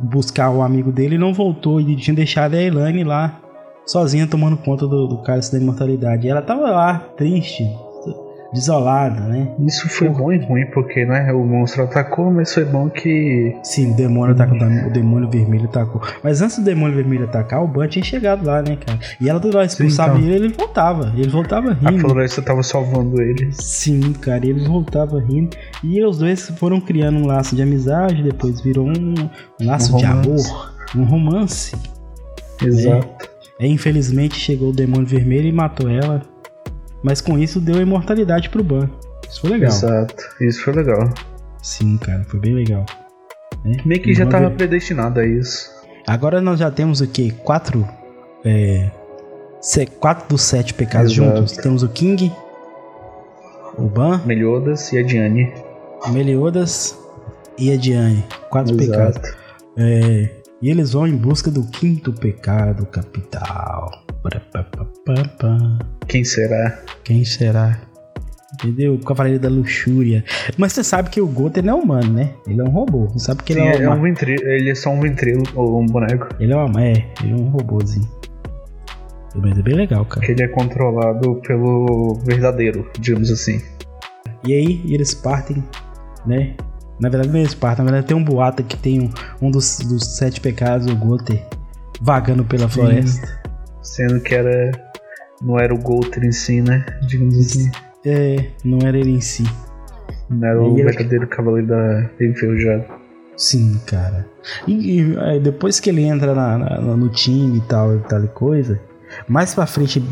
buscar o amigo dele e não voltou. E tinha deixado a Elaine lá, sozinha, tomando conta do, do cálice da imortalidade. Ela tava lá, triste, desolada, né? Isso foi bom e ruim, porque né, o monstro atacou, mas foi bom que. Sim, o demônio atacou, o demônio vermelho atacou. Mas antes do demônio vermelho atacar, o Ban tinha chegado lá, né, cara? E ela toda hora expulsava então. ele, ele voltava. Ele voltava A rindo. floresta tava salvando ele. Sim, cara, eles voltavam rindo. E os dois foram criando um laço de amizade, depois virou um, um laço Um de amor, um romance. Exato. É, infelizmente chegou o demônio vermelho e matou ela. Mas com isso deu a imortalidade pro Ban. Isso foi legal. Exato. Isso foi legal. Sim, cara, foi bem legal. né? Meio que já tava ver. predestinado a isso. Agora nós já temos o quê? Quatro. É, quatro dos sete pecados Exato. juntos. Temos o King, o Ban, Meliodas e a Diane. Meliodas e a Diane. Quatro pecados. Exato. É, e eles vão em busca do quinto pecado capital. Quem será? Quem será? Entendeu? O Cavaleiro da Luxúria. Mas você sabe que o Goten não é humano, né? Ele é um robô. Você sabe que Sim, ele é, é uma... um ventrilo. Ele é só um ventrilo ou um boneco. Ele é uma... É, ele é um robôzinho. Mas é bem legal, cara. Ele é controlado pelo verdadeiro, digamos assim. E aí eles partem, né? Na verdade não eles partem, na verdade tem um boato que tem um, um dos, dos sete pecados, o Goter, vagando pela floresta. Sendo que era. Não era o Golter em si, né? Digamos assim. É, não era ele em si. Não era E o ele- verdadeiro cavaleiro da enferrujada. Sim, cara. E, e, aí, depois que ele entra na- na- no time e tal, e tal e coisa, mais pra frente,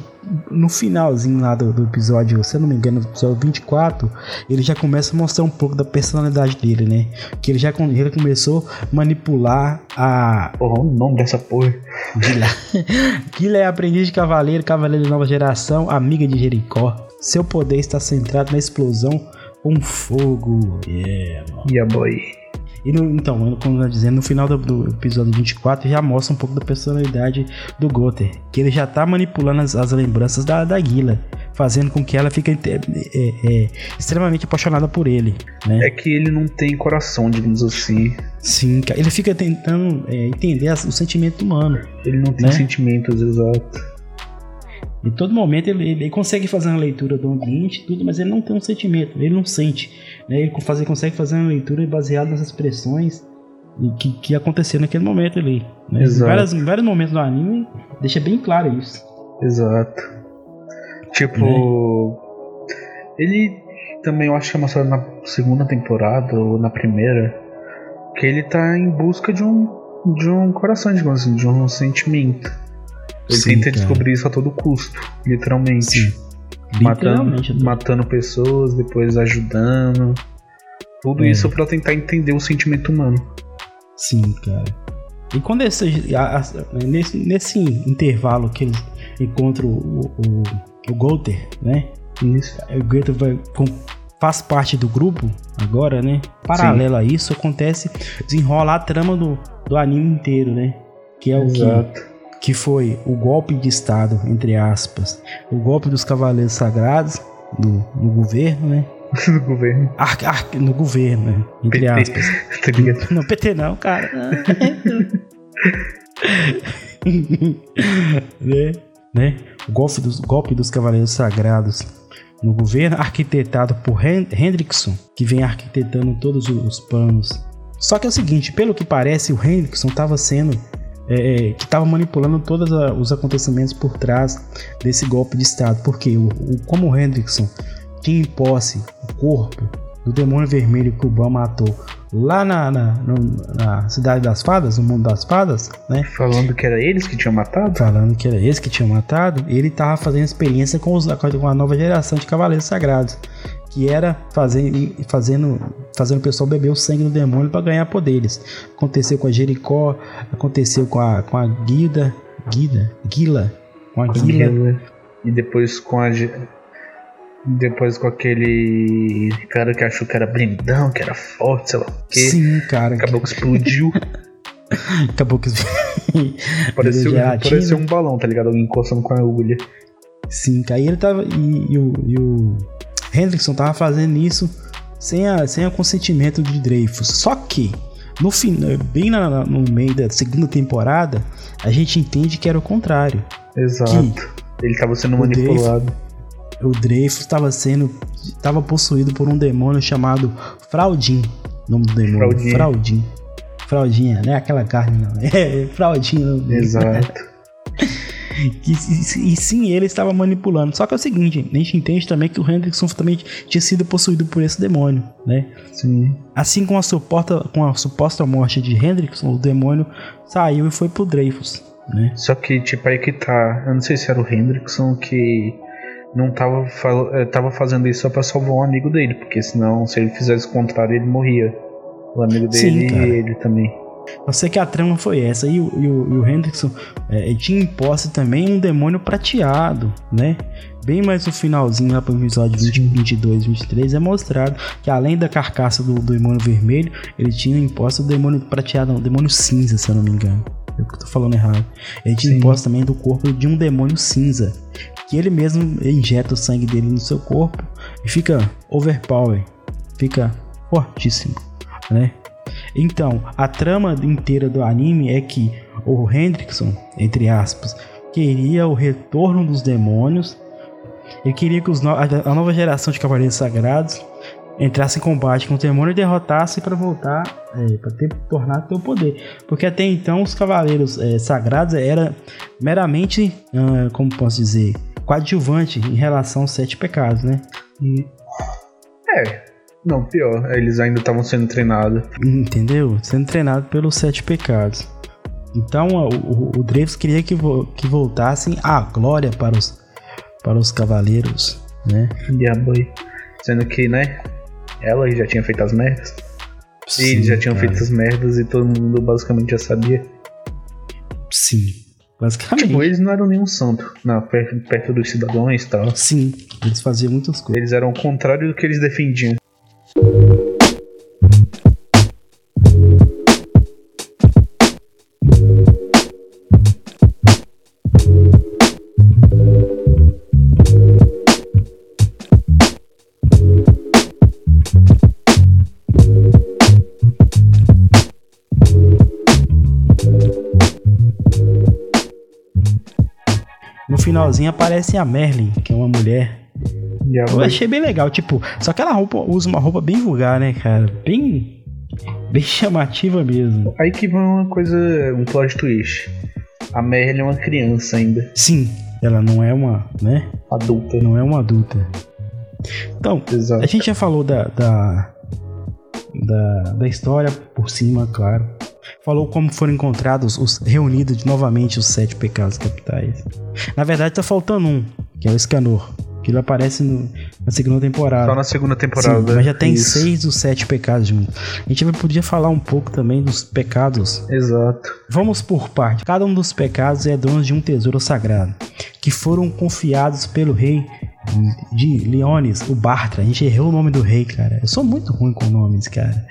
no finalzinho lá do, do episódio, se eu não me engano, no episódio 24, ele já começa a mostrar um pouco da personalidade dele, né? Que ele já ele começou a manipular a Porra, olha o nome dessa porra. Gila. Gila é aprendiz de cavaleiro, cavaleiro de nova geração, amiga de Jericó. Seu poder está centrado na explosão com fogo. Yeah, mano. E a boy. E no- então, como eu dizendo, no final do, do episódio 24 já mostra um pouco da personalidade do Goter. Que ele já tá manipulando as, as lembranças da, da Gila, fazendo com que ela fique é, é, extremamente apaixonada por ele. Né? É que ele não tem coração, digamos assim. Sim. Ele fica tentando é, entender o sentimento humano. Ele não tem Né? sentimentos, exato. Em todo momento ele, ele consegue fazer uma leitura do ambiente, tudo, mas ele não tem um sentimento, ele não sente. Né? Ele fazer, consegue fazer uma leitura baseada nas expressões que, que aconteceram naquele momento ali. Né? Em, várias- em vários momentos do anime deixa bem claro isso. Exato. Tipo. Ele. também eu acho que é mostrado na segunda temporada ou na primeira, que ele tá em busca de um de um coração, digamos assim, de um sentimento. Ele Sim, tenta cara. descobrir isso a todo custo, literalmente. Sim. Matando, matando pessoas, depois ajudando. Tudo É. isso pra tentar entender o sentimento humano. Sim, cara. E quando esse, a- a- nesse, nesse intervalo que eles encontram o, o, o Golter, né? Isso. O Golter vai, faz parte do grupo agora, né? Paralelo a isso, acontece, desenrola a trama do, do anime inteiro, né? Que é o Exato. que foi o golpe de Estado, entre aspas. O golpe dos Cavaleiros Sagrados do, no governo, né? Do governo. Ar- ar- no governo, né? Entre PT. aspas. Tá ligado? Não, PT não, cara. né? né? O golpe dos, golpe dos Cavaleiros Sagrados no governo, arquitetado por Hen- Hendrickson, que vem arquitetando todos os, os planos. Só que é o seguinte, pelo que parece, o Hendrickson estava sendo. É, é, que estava manipulando todos a- os acontecimentos por trás desse golpe de Estado. Porque o, o- como o Hendrickson tinha em posse o corpo do demônio vermelho que o Ban matou lá na, na, no- na cidade das fadas, no mundo das fadas, né? Falando que era eles que tinham matado? Falando que era esse que tinha matado, ele tava fazendo experiência com, os, com a nova geração de cavaleiros sagrados. Que era fazer, fazendo, fazendo o pessoal beber o sangue do demônio para ganhar poderes. Aconteceu com a Jericó, aconteceu com a, com a Guida. Guida? Guila. Com a Guila. E depois com a. Depois com aquele cara que achou que era blindão, que era forte, sei lá o quê. Sim, cara. Acabou que explodiu. Acabou que. pareceu, pareceu um balão, tá ligado? Alguém encostando com a agulha. Sim, cara. E ele tava. E, e o, e o Hendrickson tava fazendo isso sem, a, sem o consentimento de Dreyfus. Só que, no final, bem na- no meio da segunda temporada, a gente entende que era o contrário. Exato. Ele tava sendo O manipulado. O Dreyfus estava sendo. estava possuído por um demônio chamado Fraudin. Nome do demônio. Fraudinha. Fraudin. Fraudinha, não é aquela carne, não. É Fraudinha. Exato. E, e- e sim, ele estava manipulando. Só que é o seguinte, a gente entende também que o Hendrickson também tinha sido possuído por esse demônio, né? Sim. Assim com a, suporta, com a suposta morte de Hendrickson, o demônio saiu e foi pro Dreyfus, né? Só que, tipo, aí que tá. Eu não sei se era o Hendrickson que não tava, eh, tava fazendo isso só pra salvar um amigo dele, porque senão, se ele fizesse o contrário, ele morria. O amigo Sim, dele cara. e ele também. Eu sei que a trama foi essa. E o, e o, e o Hendrickson é, tinha em posse também um demônio prateado, né? Bem mais no finalzinho, lá pro episódio 20, 22, 23, é mostrado que além da carcaça do, do demônio vermelho, ele tinha em posse o demônio prateado, não, o demônio cinza, se eu não me engano. Eu que tô falando errado. Ele tinha em posse também do corpo de um demônio cinza. Que ele mesmo injeta o sangue dele no seu corpo e fica overpower. Fica fortíssimo, né? Então, a trama inteira do anime é que o Hendrickson, entre aspas, queria o retorno dos demônios. Ele queria que no- a nova geração de Cavaleiros Sagrados entrasse em combate com o demônio e derrotasse para voltar, é, para ter tornar teu poder. Porque até então os Cavaleiros é, Sagrados era meramente, como posso dizer, coadjuvante em relação aos sete pecados, né? É. Não, pior. Eles ainda estavam sendo treinados. Entendeu? Sendo treinado pelos sete pecados. Então o, o, o Dreyfus queria que, vo- que voltassem a glória para os, para os cavaleiros, né? Yeah, boy. Sendo que, né? Ela já tinha feito as merdas. E eles já tinham cara. feito as merdas e todo mundo basicamente já sabia. Sim, basicamente. Tipo, eles não eram nenhum santo na, perto, perto dos cidadãos e tal. Sim, eles faziam muitas coisas. Eles eram o contrário do que eles defendiam. Finalzinho aparece a Merlin, que é uma mulher. Eu achei bem legal, tipo, só que ela roupa, usa uma roupa bem vulgar, né, cara? Bem. Bem chamativa mesmo. Aí que vai uma coisa, um plot twist. A Merle é uma criança ainda, Sim, ela não é uma, né? adulta. Não é uma adulta. Então, Exato. a gente já falou da, da, da, da história por cima, claro. Falou como foram encontrados os reunidos novamente os sete pecados capitais. Na verdade, tá faltando um, que é o Escanor. Que ele aparece no- na segunda temporada. Só na segunda Sim, temporada. mas já tem Isso. seis dos sete pecados juntos. A gente podia falar um pouco também dos pecados Exato. Vamos por parte. Cada um dos pecados é dono de um tesouro sagrado, que foram confiados pelo rei de Leones, o Bartra. A gente errou o nome do rei, cara. Eu sou muito ruim com nomes, cara.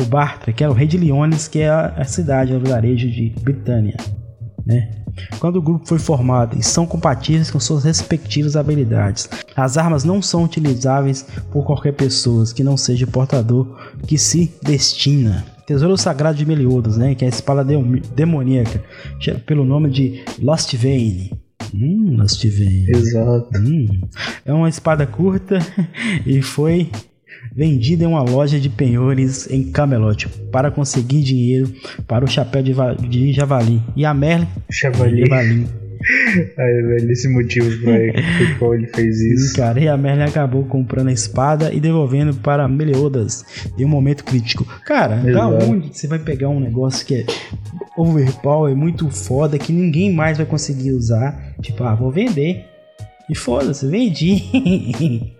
O Bartra, que era o rei de Leones, que é a, cidade, o vilarejo de Britânia, né? Quando o grupo foi formado e são compatíveis com suas respectivas habilidades. As armas não são utilizáveis por qualquer pessoa que não seja portador que se destina. Tesouro Sagrado de Meliodas, né? Que é a espada de- demoníaca, pelo nome de Lost Vein. Hum, Lost Vein. Exato. Hum, é uma espada curta e foi vendida em uma loja de penhores em Camelot para conseguir dinheiro para o chapéu de, de javali. E a Merlin, Chevalier. javali. Ai, velho, esse motivo pra qual ele fez isso. cara, e a Merlin acabou comprando a espada e devolvendo para Meliodas em um momento crítico. Cara, da Exato. onde você vai pegar um negócio que é overpower, muito foda, que ninguém mais vai conseguir usar? Tipo, ah, vou vender. E foda-se, vendi.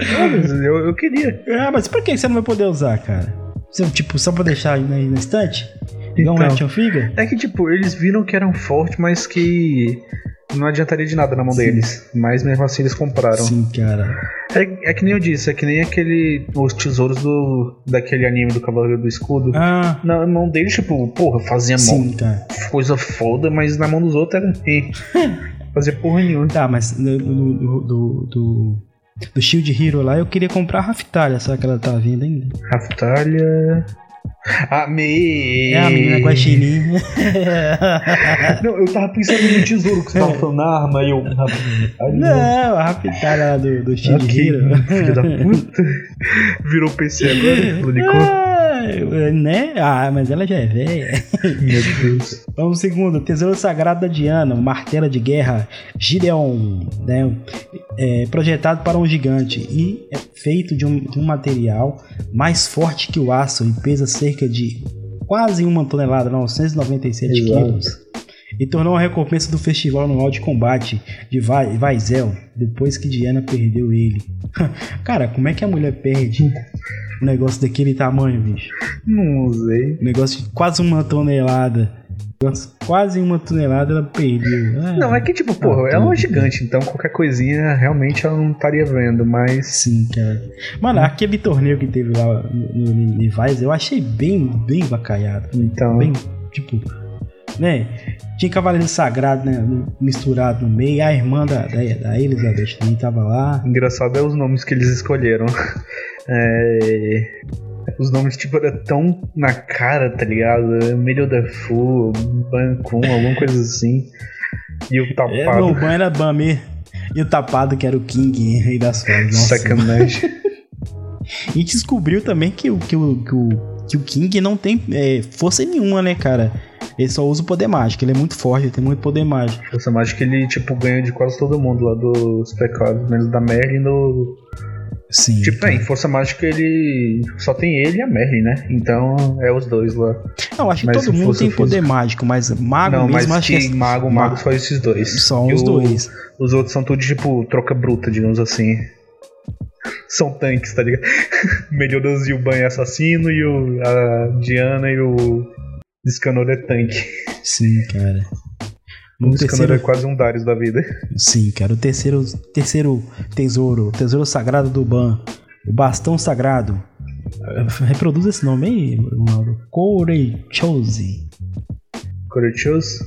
Ah, eu, eu queria. ah, mas por que você não vai poder usar, cara? Você, tipo, só pra deixar aí na, na estante? Igual um Então. action figure? É que, tipo, eles viram que eram fortes, mas que não adiantaria de nada na mão Sim. deles. Mas mesmo assim eles compraram. Sim, cara. É, é que nem eu disse, é que nem aquele. Os tesouros do. daquele anime do Cavaleiro do Escudo. Ah, Na mão deles, tipo, porra, fazia sim, cara. coisa foda, mas na mão dos outros era. eh, fazia porra nenhuma. Tá, mas no, no- no- do, do, do Shield Hero lá eu queria comprar a Raftalha, só que ela tá vindo ainda. Raftalha. Me. É a menina Guaxinim. Não, eu tava pensando no tesouro que você tava falando na arma e eu. Não, a Raftalha lá do, do Shield Ok, Hero. filho da puta. Virou PC agora. Ah, né? Ah, mas ela já é velha. Meu Deus. Vamos segundo, Tesouro Sagrado da Diana, o martelo de guerra Gideon, né? É, projetado para um gigante e é feito de um, de um material mais forte que o aço e pesa cerca de quase uma tonelada, 997 Exato. quilos. E tornou uma recompensa do festival anual de combate de Vai- Vaizel, depois que Diana perdeu ele. Cara, como é que a mulher perde um negócio daquele tamanho, bicho? Não usei. Um negócio de quase uma tonelada. Quase uma tonelada ela perdeu. Ah, Não, é que tipo, porra, Ah, ela é uma gigante, então qualquer coisinha realmente ela não estaria vendo, mas. Sim, cara. Mano, aquele torneio que teve lá no, no Levi's, eu achei bem, bem bacalhado. Então. Bem, tipo, né? Tinha Cavaleiro Sagrado né, misturado no meio. A irmã da, da, da Elizabeth também tava lá. Engraçado é os nomes que eles escolheram. É, Os nomes, tipo, era tão na cara, tá ligado? Meliodafu, Bancum, alguma coisa assim. E o É, tapado. o ban era Bamir. E o tapado, que era o King, rei das. Nossa, Sacanagem. E descobriu também que o, que o, que o, que o King não tem é, força nenhuma, né, cara? Ele só usa o poder mágico. Ele é muito forte, ele tem muito poder mágico. Força mágica ele, tipo, ganha de quase todo mundo lá dos pecados, menos da Merlin do. Sim. Tipo, é, em Força Mágica ele. Só tem ele e a Merlin, né? Então é os dois lá. Não, acho que mas todo mundo tem poder mágico, mas mago não, mesmo mas acho que é mago, Ma- mago só esses dois. só os o- dois. Os outros são tudo tipo troca bruta, digamos assim. São tanques, tá ligado? Meliodas e o Ban é assassino e o, a Diana e o Scanor é tanque. Sim, cara. O Scanor terceiro, é quase um Darius da vida. sim, cara. O terceiro, terceiro tesouro, o tesouro sagrado do Ban, o bastão sagrado. Reproduz esse nome aí, Ronaldo. Koreichozi. Corechos?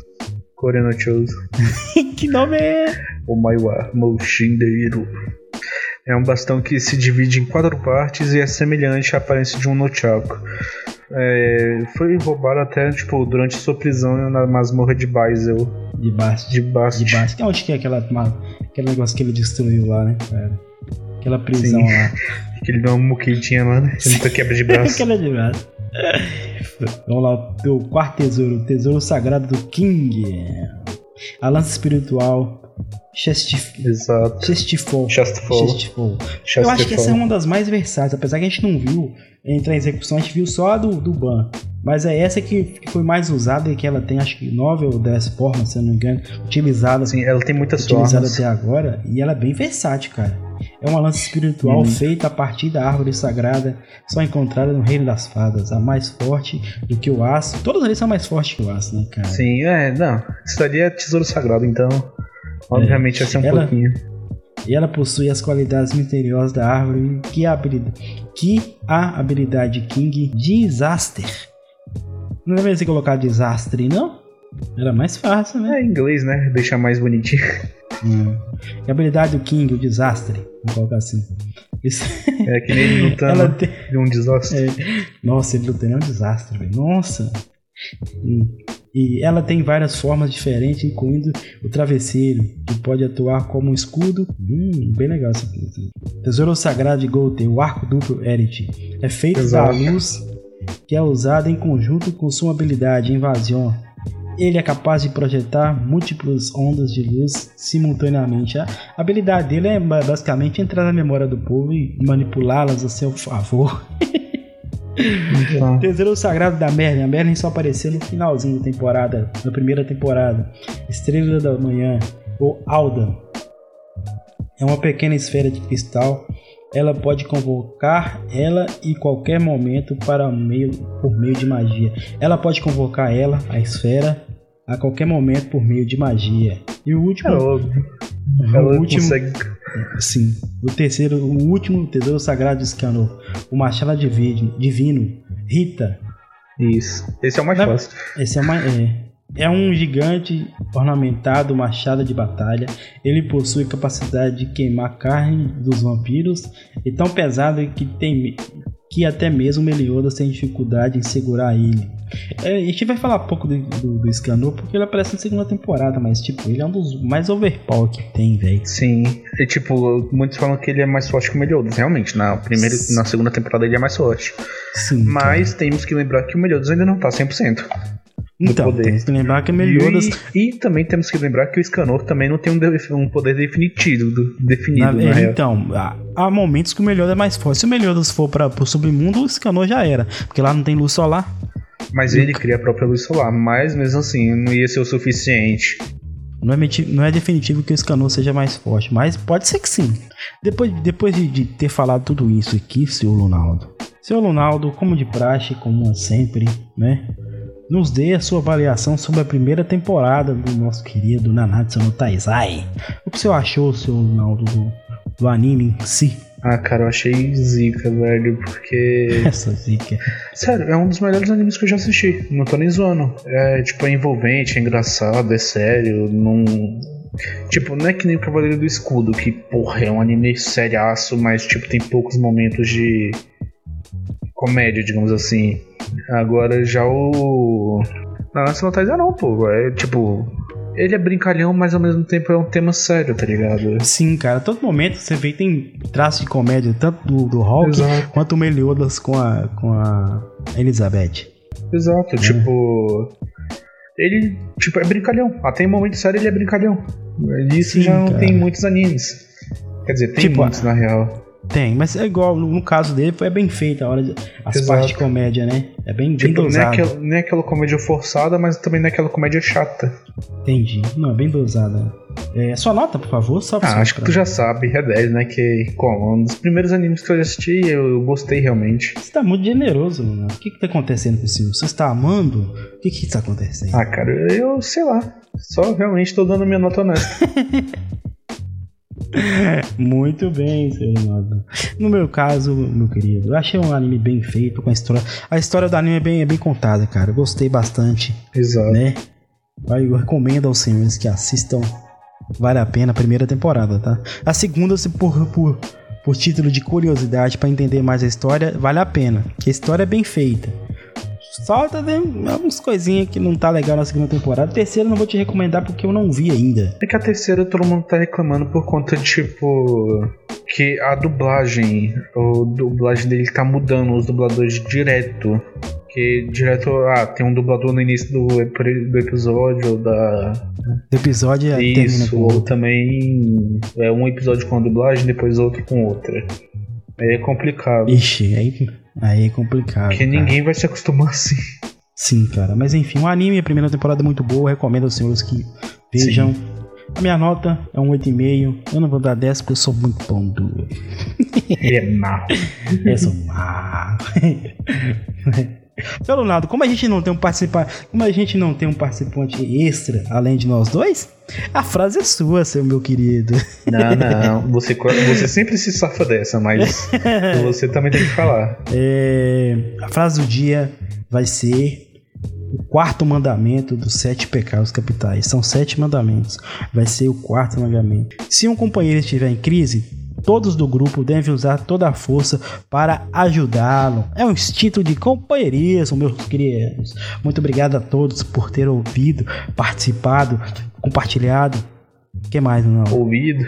Corenochos. que nome é? O Maiwa Moshindeiro. É um bastão que se divide em quatro partes e é semelhante à aparência de um Nunchaku. É, foi roubado até tipo, durante sua prisão na masmorra de Baisel. De Bast. De Bast. De Bast. Onde que é aquela, ma- aquele negócio que ele destruiu lá, né, cara? Aquela prisão Sim. lá. Que ele deu uma muquetinha lá, né? Muita quebra de braço. Aquela de braço. Vamos lá, o quarto tesouro, o tesouro sagrado do King. A lança espiritual Chestif... Exato. Chestifol. Chestful. Chestifol. Eu acho que essa é uma das mais versáteis, apesar que a gente não viu entre a execução, a gente viu só a do, do Ban. Mas é essa que, que foi mais usada e que ela tem acho que 9 ou 10 formas, se eu não me engano, utilizada, Assim, ela tem muitas utilizada formas. até agora. E ela é bem versátil, cara. É uma lança espiritual Uhum. feita a partir da árvore sagrada, só encontrada no Reino das Fadas. A mais forte do que o aço. Todas eles são mais fortes que o aço, né, cara? Sim, é, não. Isso ali é tesouro sagrado, então. Obviamente vai ser um Ela- pouquinho. E ela possui as qualidades misteriosas da árvore que a habilidade, que a habilidade King Disaster. Não deveria ser colocar desastre, não? Era mais fácil, né? É em inglês, né? Deixar mais bonitinho. Hum. E a habilidade do King, o desastre. Vamos colocar assim. Isso- É que nem ele lutando ela tem... de um desastre. é, Nossa, ele lutando é um desastre, velho. Nossa! Hum. E ela tem várias formas diferentes, incluindo o travesseiro, que pode atuar como um escudo. Hum, bem legal isso aqui. Tesouro Sagrado de Golter, o arco duplo Erit. É feito Exato. da luz que é usada em conjunto com sua habilidade Invasion. Ele é capaz de projetar múltiplas ondas de luz simultaneamente. A habilidade dele é ba- basicamente entrar na memória do povo e manipulá-las a seu favor. Tesouro Sagrado da Merlin. A Merlin só apareceu no finalzinho da temporada, na primeira temporada. Estrela da Manhã, ou Aldan. É uma pequena esfera de cristal. Ela pode convocar ela em qualquer momento para meio, por meio de magia. Ela pode convocar ela, a esfera, a qualquer momento por meio de magia. E o último, ela, o ela último consegue. Sim. O terceiro, o último tesouro sagrado de Scanor, o Machado Divino, Divino Rita. Isso. Esse é o mais Na- fácil. Esse é, uma, é, é um gigante ornamentado machado de batalha. Ele possui capacidade de queimar carne dos vampiros e tão pesado que tem que até mesmo Meliodas tem dificuldade em segurar ele. É, a gente vai falar pouco do, do, do Scanor porque ele aparece na segunda temporada, mas tipo, ele é um dos mais overpower que tem, velho. Sim. E tipo, muitos falam que ele é mais forte que o Meliodas. Realmente, na primeira na segunda temporada ele é mais forte. Sim. cara. Mas temos que lembrar que o Meliodas ainda não tá 100%. então, poder. tem que lembrar que Meliodas E, e também temos que lembrar que o Scanor também não tem um, de- um poder definitivo, do- definido, Na- na, é, então, há, há momentos que o Meliodas é mais forte. Se o Meliodas for para o submundo, o Scanor já era. Porque lá não tem luz solar. Mas ele cria a própria luz solar. Mas mesmo assim, não ia ser o suficiente. Não é, não é definitivo que o Scanor seja mais forte, mas pode ser que sim. Depois, depois de, de ter falado tudo isso aqui, seu Lunaldo. Seu Lunaldo, como de praxe, como é sempre, né? Nos dê a sua avaliação sobre a primeira temporada do nosso querido Nanatsu no Taizai. O que você achou, seu Lunaldo, do, do anime em si? Ah, cara, eu achei zica, velho, porque. Essa zica. Sério, é um dos melhores animes que eu já assisti. Não tô nem zoando. É, tipo, é envolvente, é engraçado, é sério. Não. Tipo, não é que nem o Cavaleiro do Escudo, que, porra, é um anime seriaço, mas, tipo, tem poucos momentos de comédia, digamos assim. Agora já o. Nanatsu no Taizai não, pô. É tipo. Ele é brincalhão, mas ao mesmo tempo é um tema sério, tá ligado? Sim, cara, a todo momento você vê tem traço de comédia, tanto do, do Hulk Exato. quanto o Meliodas com a, com a Elizabeth. Exato, tipo. Ele, tipo, é brincalhão. Até em momento sério ele é brincalhão. Isso Sim, já não cara. tem muitos animes. Quer dizer, tem Tipo, muitos na real. Tem, mas é igual, no, no caso dele foi bem feita a hora de, as Exato. partes de comédia, né? É bem, bem Tipo, não é, dosado. aquela, não é aquela comédia forçada, mas também não é aquela comédia chata. Entendi. Não, é bem dosada. É, sua nota, por favor, só Ah, acho que tu já sabe, é 10, né? Que, como, um dos primeiros animes que eu assisti, eu, eu gostei realmente. Você tá muito generoso, mano. O que que tá acontecendo com o Silvio? Você está amando? O que que tá acontecendo? Ah, cara, eu sei lá. Só realmente tô dando minha nota honesta. Muito bem, seu Leonardo. No meu caso, meu querido, eu achei um anime bem feito, com a história. A história do anime é bem, é bem contada, cara. Eu gostei bastante, Exato. né? Eu recomendo aos senhores que assistam. Vale a pena a primeira temporada, tá? A segunda, se por, por, por título de curiosidade, pra entender mais a história, vale a pena. Que a história é bem feita. Só tá vendo algumas coisinhas que não tá legal na segunda temporada. A terceira não vou te recomendar porque eu não vi ainda. É que a terceira todo mundo tá reclamando por conta de, tipo. Que a dublagem, o dublagem dele tá mudando, os dubladores direto. Que direto, ah, tem um dublador no início do, do episódio da. O episódio é- Isso, ou também é um episódio com a dublagem, depois outro com outra. Aí é complicado. Ixi, aí, aí é complicado. Porque cara. ninguém vai se acostumar assim. Sim, cara. Mas enfim, o anime, a primeira temporada é muito boa. Recomendo aos senhores que vejam. A minha nota é um 8,5. Eu não vou dar 10 porque eu sou muito pão duro. É mau. Eu sou mal. Seu Leonardo, como a gente não tem um participante, como a gente não tem um participante extra além de nós dois, a frase é sua, seu meu querido. Não, não. Você, você sempre se safa dessa, mas você também tem que falar. É, a frase do dia vai ser o quarto mandamento dos sete pecados capitais. São sete mandamentos. Vai ser o quarto mandamento. Se um companheiro estiver em crise, todos do grupo devem usar toda a força para ajudá-lo. É um instinto de companheirismo, meus queridos. Muito obrigado a todos por ter ouvido, participado, compartilhado. O que mais, não? Ouvido.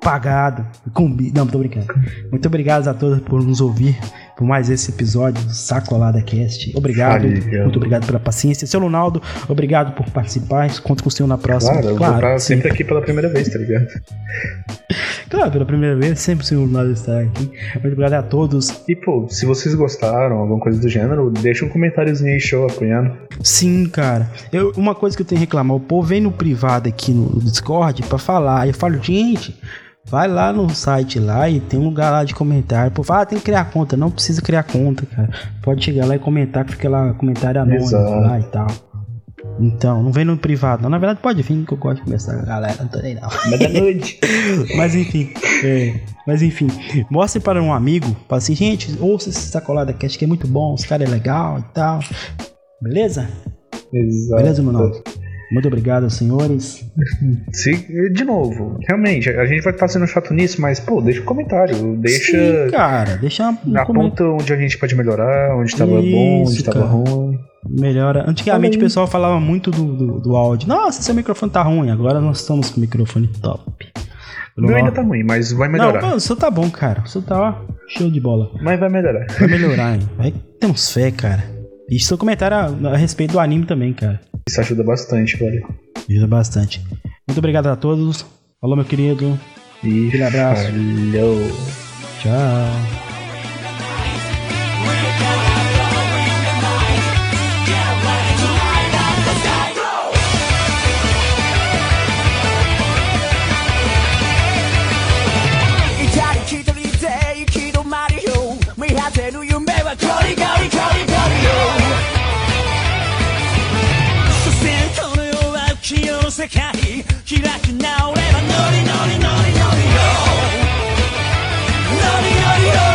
pagado. Combi... Não, tô brincando. Muito obrigado a todos por nos ouvir por mais esse episódio do Sacolada Cast. Obrigado. Valeu. Muito obrigado pela paciência. Seu Ronaldo, obrigado por participar. Conto com o senhor na próxima. Claro, eu vou estar sim. sempre aqui pela primeira vez, tá ligado? Claro, pela primeira vez, sempre o senhor Ronaldo está aqui. Muito obrigado a todos. E, pô, se vocês gostaram, alguma coisa do gênero, deixa um comentáriozinho aí, show, apoiando. Sim, cara. Eu, uma coisa que eu tenho que reclamar, o povo vem no privado aqui no Discord pra falar. Eu falo, gente, vai lá no site lá e tem um lugar lá de comentário. Povo fala, ah, tem que criar conta. Não precisa criar conta, cara. Pode chegar lá e comentar, que fica lá comentário anônimo lá e tal. Então, não vem no privado, não. Na verdade, pode vir, que eu gosto de conversar com a galera, não tô nem não. Mas da noite. Mas enfim, é, mas enfim, mostre para um amigo, fala assim, gente, ouça esse sacolada cast que é muito bom, os caras é legal e tal. Beleza? Exato. Beleza, Ronaldo? Muito obrigado, senhores. Se, de novo, realmente, a gente vai estar sendo chato nisso, mas, pô, deixa um comentário. Deixa. Sim, cara, deixa um. Aponta onde a gente pode melhorar, onde estava bom, onde estava ruim. Melhora. Antigamente o pessoal falava muito do, do, do áudio. Nossa, seu microfone tá ruim. Agora nós estamos com o microfone top. Meu ainda tá ruim, mas vai melhorar. Não, o seu tá bom, cara. O seu tá ó, show de bola. Mas vai melhorar. Vai melhorar, hein? Vai, temos fé, cara. E seu comentário a, a respeito do anime também, cara. Isso ajuda bastante, velho. Ajuda bastante. Muito obrigado a todos. Falou, meu querido. E Aquele abraço. Tchau. 世の世界開き直ればノリノリノリノリノリよノリノリ